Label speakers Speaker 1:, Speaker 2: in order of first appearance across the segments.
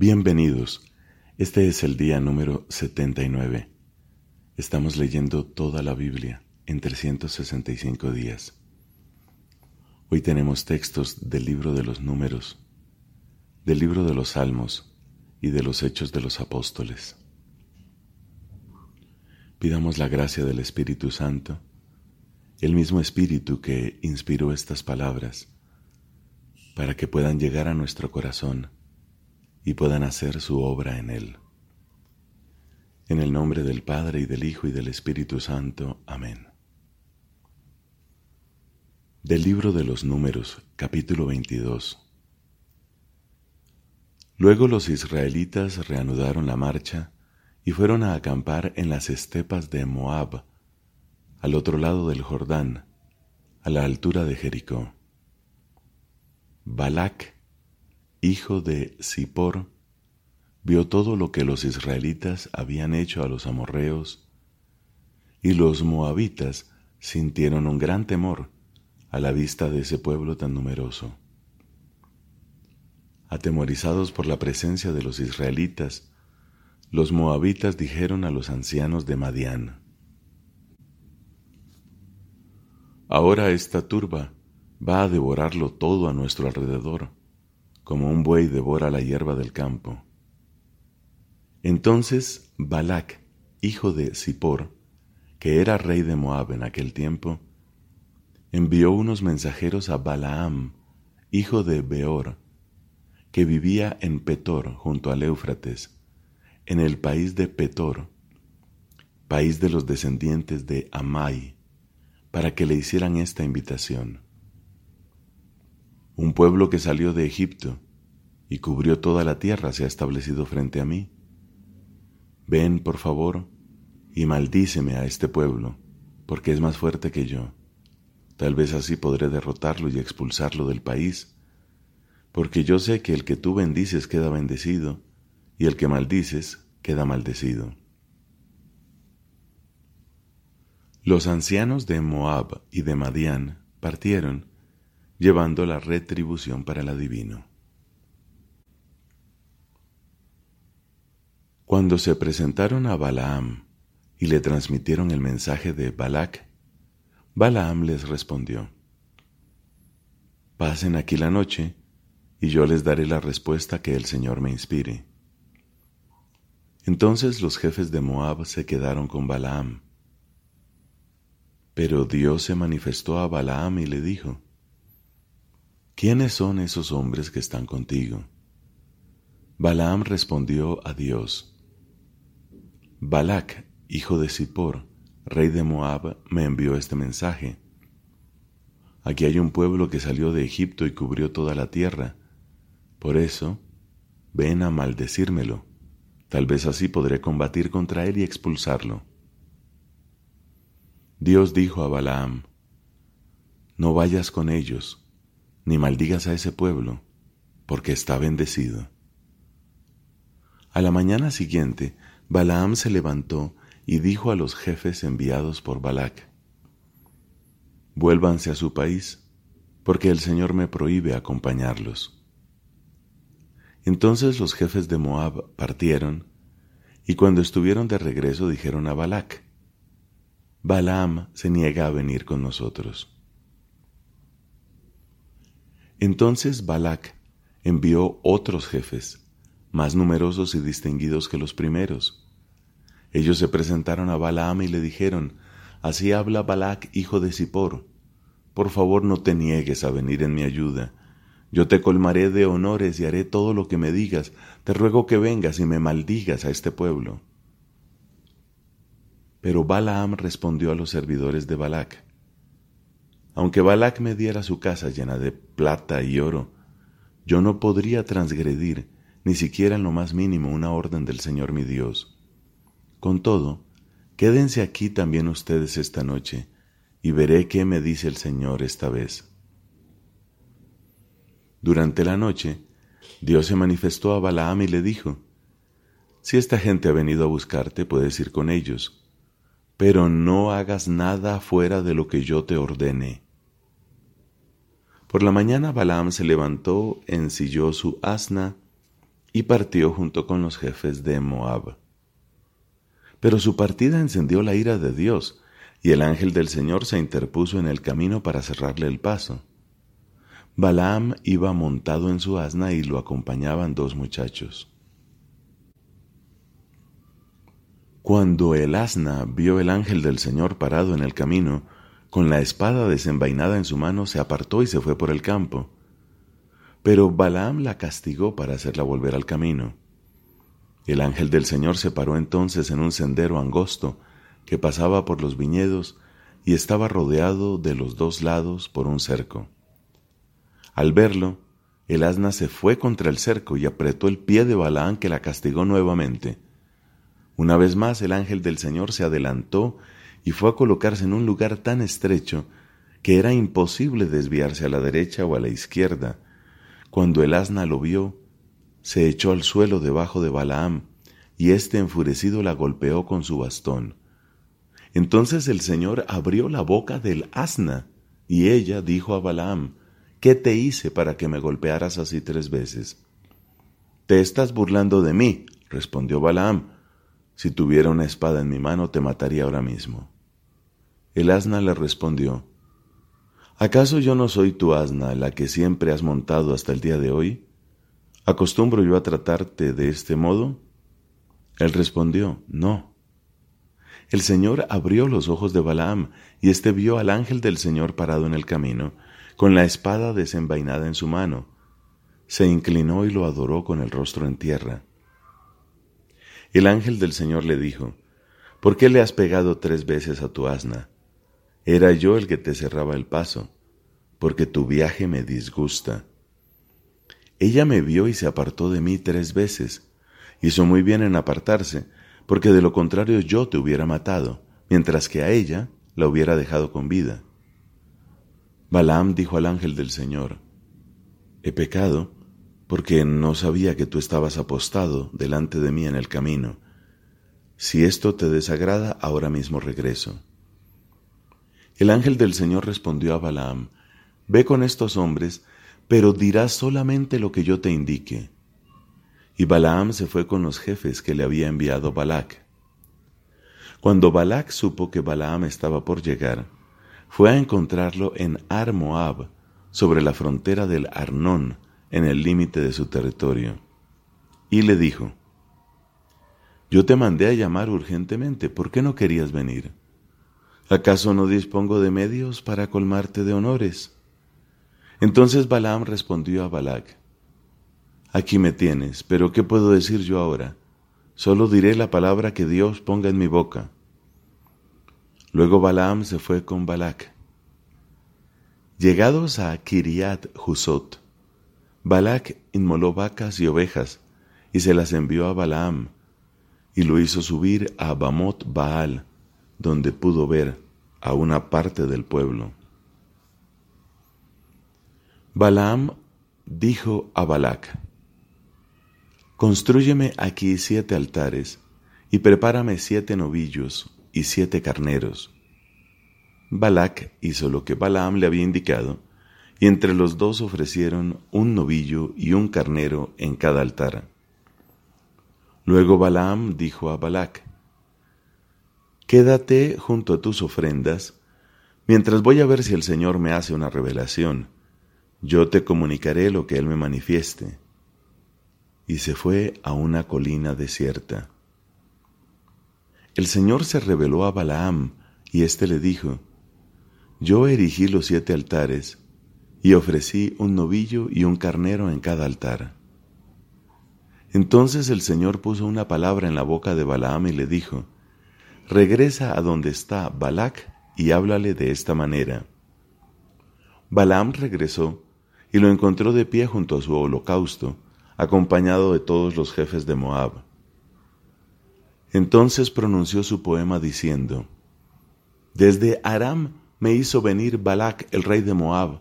Speaker 1: Bienvenidos. Este es el día número 79. Estamos leyendo toda la Biblia en 365 días. Hoy tenemos textos del libro de los números, del libro de los salmos y de los hechos de los apóstoles. Pidamos la gracia del Espíritu Santo, el mismo Espíritu que inspiró estas palabras, para que puedan llegar a nuestro corazón y puedan hacer su obra en él. En el nombre del Padre y del Hijo y del Espíritu Santo. Amén. Del libro de los números, capítulo 22. Luego los israelitas reanudaron la marcha y fueron a acampar en las estepas de Moab, al otro lado del Jordán, a la altura de Jericó. Balac, hijo de Zippor, vio todo lo que los israelitas habían hecho a los amorreos, y los moabitas sintieron un gran temor a la vista de ese pueblo tan numeroso. Atemorizados por la presencia de los israelitas, los moabitas dijeron a los ancianos de Madián, Ahora esta turba va a devorarlo todo a nuestro alrededor como un buey devora la hierba del campo. Entonces Balac, hijo de Zippor, que era rey de Moab en aquel tiempo, envió unos mensajeros a Balaam, hijo de Beor, que vivía en Petor junto al Éufrates, en el país de Petor, país de los descendientes de Amai, para que le hicieran esta invitación un pueblo que salió de Egipto y cubrió toda la tierra se ha establecido frente a mí. Ven, por favor, y maldíceme a este pueblo, porque es más fuerte que yo. Tal vez así podré derrotarlo y expulsarlo del país, porque yo sé que el que tú bendices queda bendecido, y el que maldices queda maldecido. Los ancianos de Moab y de Madián partieron llevando la retribución para el adivino. Cuando se presentaron a Balaam y le transmitieron el mensaje de Balac, Balaam les respondió, Pasen aquí la noche y yo les daré la respuesta que el Señor me inspire. Entonces los jefes de Moab se quedaron con Balaam. Pero Dios se manifestó a Balaam y le dijo, ¿quiénes son esos hombres que están contigo? Balaam respondió a Dios, Balac, hijo de Zippor, rey de Moab, me envió este mensaje. Aquí hay un pueblo que salió de Egipto y cubrió toda la tierra. Por eso, ven a maldecírmelo. Tal vez así podré combatir contra él y expulsarlo. Dios dijo a Balaam, No vayas con ellos, ni maldigas a ese pueblo, porque está bendecido. A la mañana siguiente, Balaam se levantó y dijo a los jefes enviados por Balac, Vuélvanse a su país, porque el Señor me prohíbe acompañarlos. Entonces los jefes de Moab partieron, y cuando estuvieron de regreso dijeron a Balac, Balaam se niega a venir con nosotros. Entonces Balac envió otros jefes, más numerosos y distinguidos que los primeros. Ellos se presentaron a Balaam y le dijeron, Así habla Balac, hijo de Zippor, por favor no te niegues a venir en mi ayuda. Yo te colmaré de honores y haré todo lo que me digas. Te ruego que vengas y me maldigas a este pueblo. Pero Balaam respondió a los servidores de Balac, aunque Balac me diera su casa llena de plata y oro, yo no podría transgredir ni siquiera en lo más mínimo una orden del Señor mi Dios. Con todo, quédense aquí también ustedes esta noche, y veré qué me dice el Señor esta vez. Durante la noche, Dios se manifestó a Balaam y le dijo, Si esta gente ha venido a buscarte, puedes ir con ellos, pero no hagas nada fuera de lo que yo te ordene. Por la mañana Balaam se levantó, ensilló su asna y partió junto con los jefes de Moab. Pero su partida encendió la ira de Dios, y el ángel del Señor se interpuso en el camino para cerrarle el paso. Balaam iba montado en su asna y lo acompañaban dos muchachos. Cuando el asna vio el ángel del Señor parado en el camino, con la espada desenvainada en su mano, se apartó y se fue por el campo. Pero Balaam la castigó para hacerla volver al camino. El ángel del Señor se paró entonces en un sendero angosto que pasaba por los viñedos y estaba rodeado de los dos lados por un cerco. Al verlo, el asna se fue contra el cerco y apretó el pie de Balaam que la castigó nuevamente. Una vez más el ángel del Señor se adelantó y fue a colocarse en un lugar tan estrecho que era imposible desviarse a la derecha o a la izquierda. Cuando el asna lo vio, se echó al suelo debajo de Balaam, y éste enfurecido la golpeó con su bastón. Entonces el Señor abrió la boca del asna, y ella dijo a Balaam, ¿qué te hice para que me golpearas así tres veces? Te estás burlando de mí, respondió Balaam. Si tuviera una espada en mi mano te mataría ahora mismo. El asna le respondió, ¿acaso yo no soy tu asna, la que siempre has montado hasta el día de hoy? ¿Acostumbro yo a tratarte de este modo? Él respondió, No. El Señor abrió los ojos de Balaam, y éste vio al ángel del Señor parado en el camino, con la espada desenvainada en su mano. Se inclinó y lo adoró con el rostro en tierra. El ángel del Señor le dijo, ¿Por qué le has pegado tres veces a tu asna? Era yo el que te cerraba el paso, porque tu viaje me disgusta. Ella me vio y se apartó de mí tres veces. Hizo muy bien en apartarse, porque de lo contrario yo te hubiera matado, mientras que a ella la hubiera dejado con vida. Balaam dijo al ángel del Señor, He pecado, porque no sabía que tú estabas apostado delante de mí en el camino. Si esto te desagrada, ahora mismo regreso. El ángel del Señor respondió a Balaam, Ve con estos hombres pero dirás solamente lo que yo te indique. Y Balaam se fue con los jefes que le había enviado Balac. Cuando Balac supo que Balaam estaba por llegar, fue a encontrarlo en Ar-Moab, sobre la frontera del Arnón, en el límite de su territorio. Y le dijo, Yo te mandé a llamar urgentemente, ¿por qué no querías venir? ¿Acaso no dispongo de medios para colmarte de honores? Entonces Balaam respondió a Balac, Aquí me tienes, pero ¿qué puedo decir yo ahora? Solo diré la palabra que Dios ponga en mi boca. Luego Balaam se fue con Balac. Llegados a Kiriat Husot, Balac inmoló vacas y ovejas y se las envió a Balaam y lo hizo subir a Bamot Baal, donde pudo ver a una parte del pueblo. Balaam dijo a Balac, Constrúyeme aquí siete altares y prepárame siete novillos y siete carneros. Balac hizo lo que Balaam le había indicado, y entre los dos ofrecieron un novillo y un carnero en cada altar. Luego Balaam dijo a Balac, Quédate junto a tus ofrendas, mientras voy a ver si el Señor me hace una revelación yo te comunicaré lo que Él me manifieste. Y se fue a una colina desierta. El Señor se reveló a Balaam, y éste le dijo, Yo erigí los siete altares, y ofrecí un novillo y un carnero en cada altar. Entonces el Señor puso una palabra en la boca de Balaam y le dijo, Regresa a donde está Balac y háblale de esta manera. Balaam regresó y lo encontró de pie junto a su holocausto, acompañado de todos los jefes de Moab. Entonces pronunció su poema diciendo, Desde Aram me hizo venir Balac, el rey de Moab,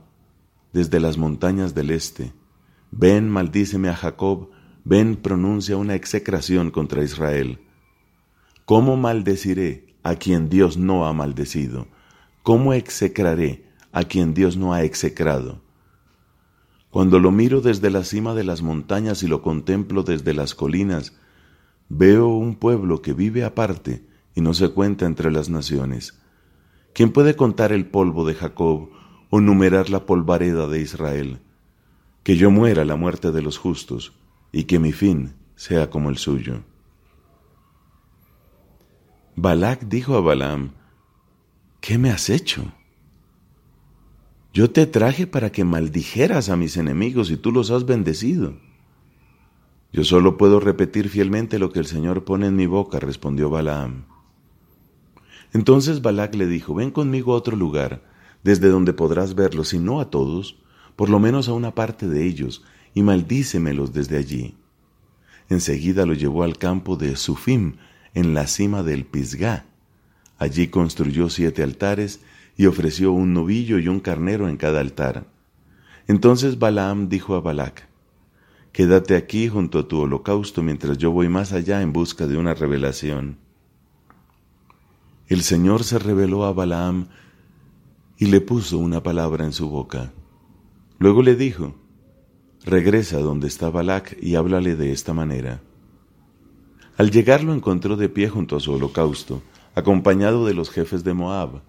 Speaker 1: desde las montañas del este. Ven, maldíceme a Jacob, ven, pronuncia una execración contra Israel. ¿Cómo maldeciré a quien Dios no ha maldecido? ¿Cómo execraré a quien Dios no ha execrado? Cuando lo miro desde la cima de las montañas y lo contemplo desde las colinas, veo un pueblo que vive aparte y no se cuenta entre las naciones. ¿Quién puede contar el polvo de Jacob o numerar la polvareda de Israel? Que yo muera la muerte de los justos y que mi fin sea como el suyo. Balac dijo a Balaam, ¿qué me has hecho? Yo te traje para que maldijeras a mis enemigos y tú los has bendecido. Yo solo puedo repetir fielmente lo que el Señor pone en mi boca, respondió Balaam. Entonces Balac le dijo, ven conmigo a otro lugar, desde donde podrás verlos, y no a todos, por lo menos a una parte de ellos, y maldícemelos desde allí. Enseguida lo llevó al campo de Sufim, en la cima del Pisgá. Allí construyó siete altares y ofreció un novillo y un carnero en cada altar. Entonces Balaam dijo a Balac, Quédate aquí junto a tu holocausto mientras yo voy más allá en busca de una revelación. El Señor se reveló a Balaam y le puso una palabra en su boca. Luego le dijo, Regresa donde está Balac y háblale de esta manera. Al llegar lo encontró de pie junto a su holocausto, acompañado de los jefes de Moab,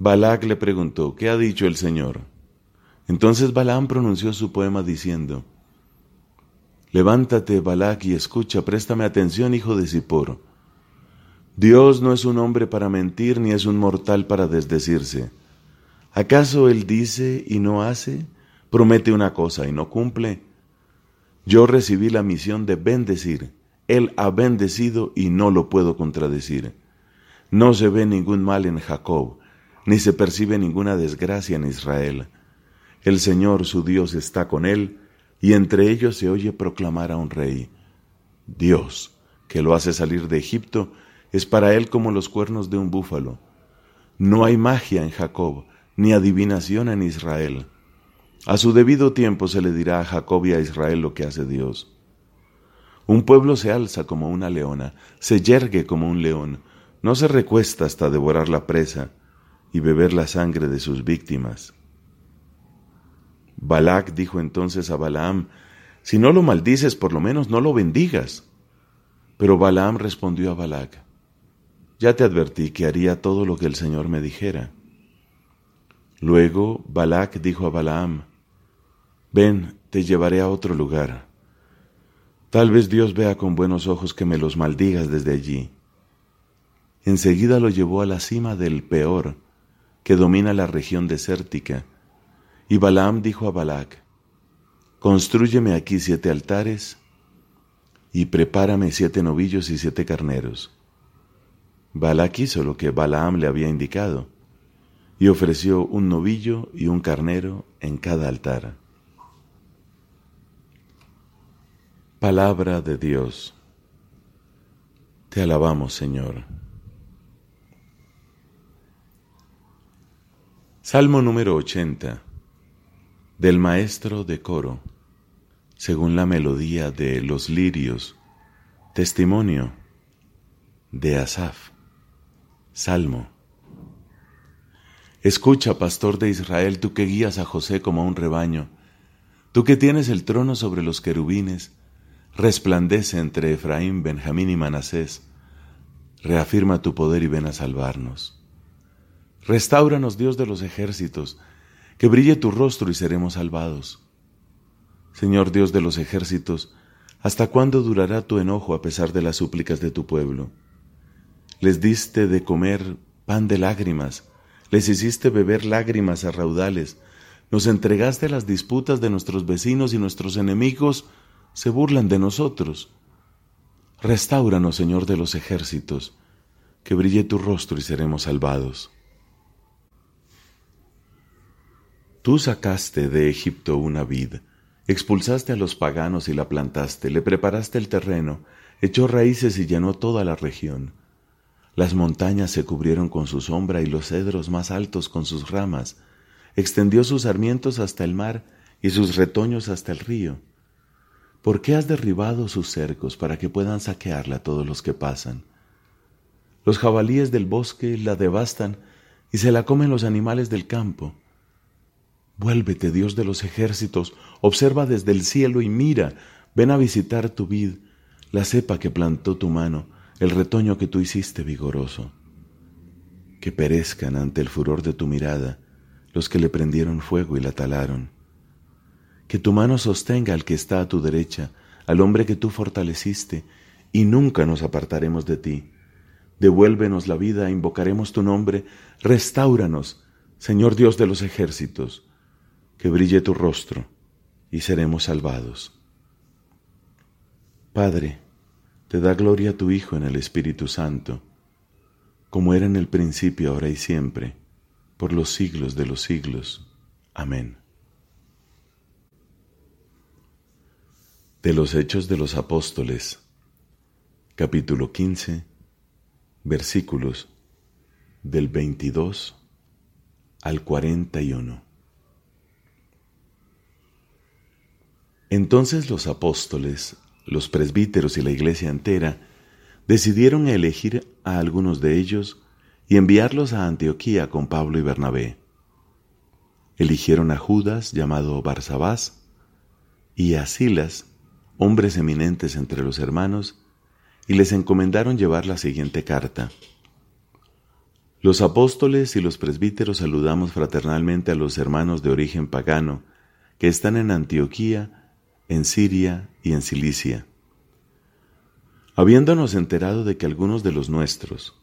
Speaker 1: Balac le preguntó, ¿qué ha dicho el Señor? Entonces Balaam pronunció su poema diciendo, Levántate, Balac, y escucha, préstame atención, hijo de Zippor. Dios no es un hombre para mentir, ni es un mortal para desdecirse. ¿Acaso Él dice y no hace? Promete una cosa y no cumple. Yo recibí la misión de bendecir. Él ha bendecido y no lo puedo contradecir. No se ve ningún mal en Jacob, ni se percibe ninguna desgracia en Israel. El Señor su Dios está con él, y entre ellos se oye proclamar a un rey. Dios, que lo hace salir de Egipto, es para él como los cuernos de un búfalo. No hay magia en Jacob, ni adivinación en Israel. A su debido tiempo se le dirá a Jacob y a Israel lo que hace Dios. Un pueblo se alza como una leona, se yergue como un león, no se recuesta hasta devorar la presa, y beber la sangre de sus víctimas. Balac dijo entonces a Balaam, Si no lo maldices, por lo menos no lo bendigas. Pero Balaam respondió a Balac, Ya te advertí que haría todo lo que el Señor me dijera. Luego Balac dijo a Balaam, Ven, te llevaré a otro lugar. Tal vez Dios vea con buenos ojos que me los maldigas desde allí. Enseguida lo llevó a la cima del peor, que domina la región desértica. Y Balaam dijo a Balac, Constrúyeme aquí siete altares y prepárame siete novillos y siete carneros. Balac hizo lo que Balaam le había indicado y ofreció un novillo y un carnero en cada altar. Palabra de Dios. Te alabamos, Señor. Salmo número 80 del maestro de coro, según la melodía de los lirios, testimonio de Asaf, Salmo. Escucha, pastor de Israel, tú que guías a José como a un rebaño, tú que tienes el trono sobre los querubines, resplandece entre Efraín, Benjamín y Manasés, reafirma tu poder y ven a salvarnos. Restáuranos, Dios de los ejércitos, que brille tu rostro y seremos salvados. Señor Dios de los ejércitos, ¿hasta cuándo durará tu enojo a pesar de las súplicas de tu pueblo? Les diste de comer pan de lágrimas, les hiciste beber lágrimas a raudales, nos entregaste las disputas de nuestros vecinos y nuestros enemigos se burlan de nosotros. Restáuranos, Señor de los ejércitos, que brille tu rostro y seremos salvados. Tú sacaste de Egipto una vid, expulsaste a los paganos y la plantaste, le preparaste el terreno, echó raíces y llenó toda la región. Las montañas se cubrieron con su sombra y los cedros más altos con sus ramas. Extendió sus sarmientos hasta el mar y sus retoños hasta el río. ¿Por qué has derribado sus cercos para que puedan saquearla todos los que pasan? Los jabalíes del bosque la devastan y se la comen los animales del campo. Vuélvete, Dios de los ejércitos, observa desde el cielo y mira, ven a visitar tu vid, la cepa que plantó tu mano, el retoño que tú hiciste vigoroso. Que perezcan ante el furor de tu mirada los que le prendieron fuego y la talaron. Que tu mano sostenga al que está a tu derecha, al hombre que tú fortaleciste, y nunca nos apartaremos de ti. Devuélvenos la vida, invocaremos tu nombre, restáuranos, Señor Dios de los ejércitos, que brille tu rostro y seremos salvados. Padre, te da gloria a tu Hijo en el Espíritu Santo, como era en el principio, ahora y siempre, por los siglos de los siglos. Amén. De los Hechos de los Apóstoles, capítulo 15, versículos del 22 al 41. Entonces los apóstoles, los presbíteros y la iglesia entera decidieron elegir a algunos de ellos y enviarlos a Antioquía con Pablo y Bernabé. Eligieron a Judas, llamado Barsabás, y a Silas, hombres eminentes entre los hermanos, y les encomendaron llevar la siguiente carta. Los apóstoles y los presbíteros saludamos fraternalmente a los hermanos de origen pagano que están en Antioquía, en Siria y en Cilicia. Habiéndonos enterado de que algunos de los nuestros,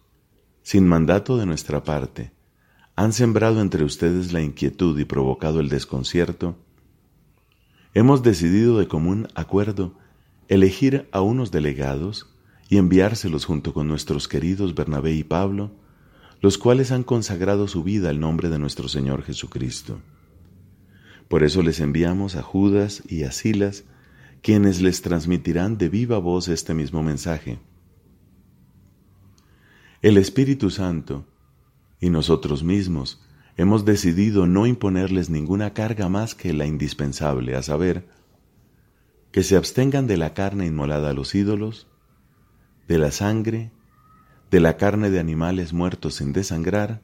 Speaker 1: sin mandato de nuestra parte, han sembrado entre ustedes la inquietud y provocado el desconcierto, hemos decidido de común acuerdo elegir a unos delegados y enviárselos junto con nuestros queridos Bernabé y Pablo, los cuales han consagrado su vida al nombre de nuestro Señor Jesucristo. Por eso les enviamos a Judas y a Silas, quienes les transmitirán de viva voz este mismo mensaje. El Espíritu Santo y nosotros mismos hemos decidido no imponerles ninguna carga más que la indispensable, a saber, que se abstengan de la carne inmolada a los ídolos, de la sangre, de la carne de animales muertos sin desangrar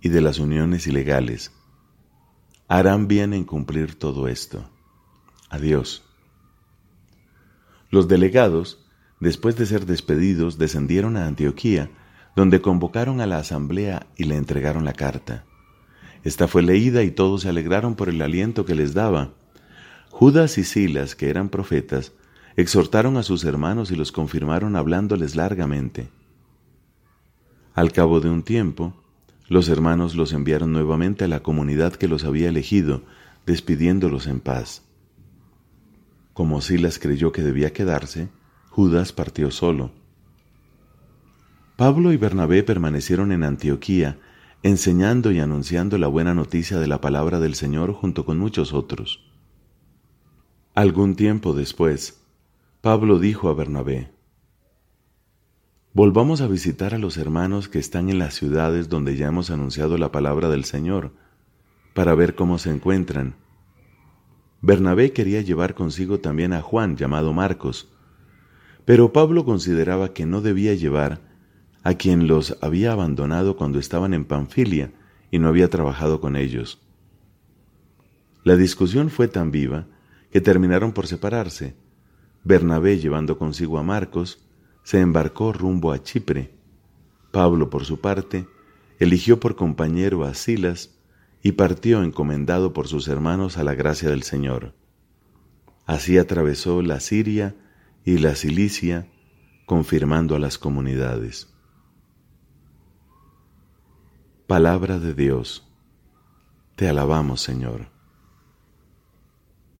Speaker 1: y de las uniones ilegales. Harán bien en cumplir todo esto. Adiós. Los delegados, después de ser despedidos, descendieron a Antioquía, donde convocaron a la asamblea y le entregaron la carta. Esta fue leída y todos se alegraron por el aliento que les daba. Judas y Silas, que eran profetas, exhortaron a sus hermanos y los confirmaron hablándoles largamente. Al cabo de un tiempo, los hermanos los enviaron nuevamente a la comunidad que los había elegido, despidiéndolos en paz. Como Silas creyó que debía quedarse, Judas partió solo. Pablo y Bernabé permanecieron en Antioquía, enseñando y anunciando la buena noticia de la palabra del Señor junto con muchos otros. Algún tiempo después, Pablo dijo a Bernabé, Volvamos a visitar a los hermanos que están en las ciudades donde ya hemos anunciado la palabra del Señor, para ver cómo se encuentran. Bernabé quería llevar consigo también a Juan, llamado Marcos, pero Pablo consideraba que no debía llevar a quien los había abandonado cuando estaban en Panfilia y no había trabajado con ellos. La discusión fue tan viva que terminaron por separarse, Bernabé llevando consigo a Marcos, se embarcó rumbo a Chipre. Pablo, por su parte, eligió por compañero a Silas y partió encomendado por sus hermanos a la gracia del Señor. Así atravesó la Siria y la Cilicia, confirmando a las comunidades. Palabra de Dios. Te alabamos, Señor.